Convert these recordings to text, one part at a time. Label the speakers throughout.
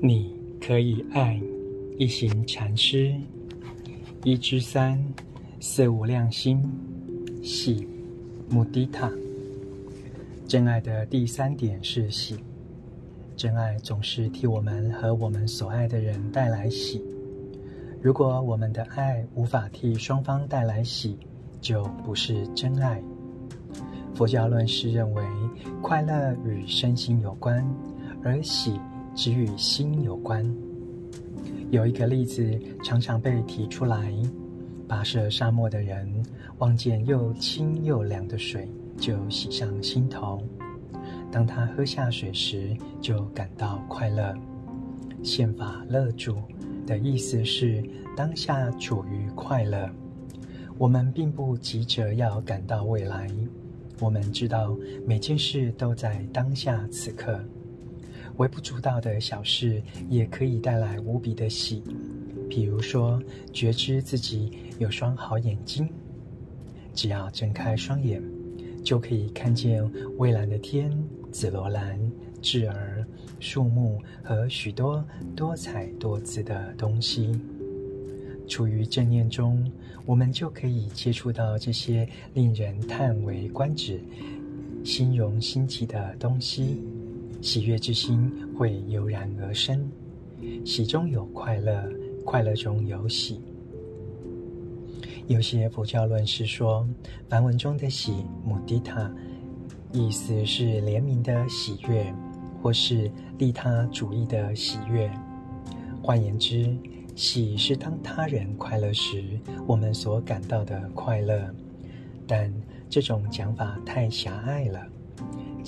Speaker 1: 你可以爱一行禅师一之三四无量心喜穆迪塔。真爱的第三点是喜，真爱总是替我们和我们所爱的人带来喜。如果我们的爱无法替双方带来喜，就不是真爱。佛教论师认为，快乐与身心有关，而喜只与心有关。有一个例子常常被提出来：跋涉沙漠的人望见又清又凉的水，就喜上心头；当他喝下水时，就感到快乐。现法乐住的意思是当下处于快乐。我们并不急着要赶到未来。我们知道每件事都在当下此刻，微不足道的小事也可以带来无比的喜。比如说，觉知自己有双好眼睛，只要睁开双眼，就可以看见蔚蓝的天、紫罗兰、智儿、树木和许多多彩多姿的东西。处于正念中，我们就可以接触到这些令人叹为观止、心容心奇的东西，喜悦之心会油然而生。喜中有快乐，快乐中有喜。有些佛教论师说，梵文中的喜穆迪塔，意思是怜悯的喜悦，或是利他主义的喜悦。换言之，喜是当他人快乐时，我们所感到的快乐，但这种讲法太狭隘了，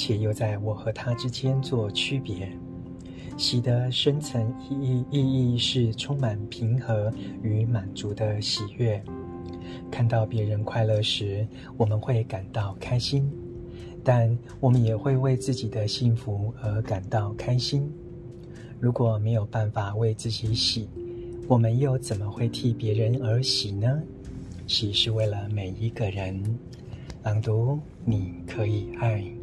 Speaker 1: 且又在我和他之间做区别。喜的深层意义意义是充满平和与满足的喜悦。看到别人快乐时，我们会感到开心，但我们也会为自己的幸福而感到开心。如果没有办法为自己喜，我们又怎么会替别人而喜呢？喜是为了每一个人。朗读，你可以爱。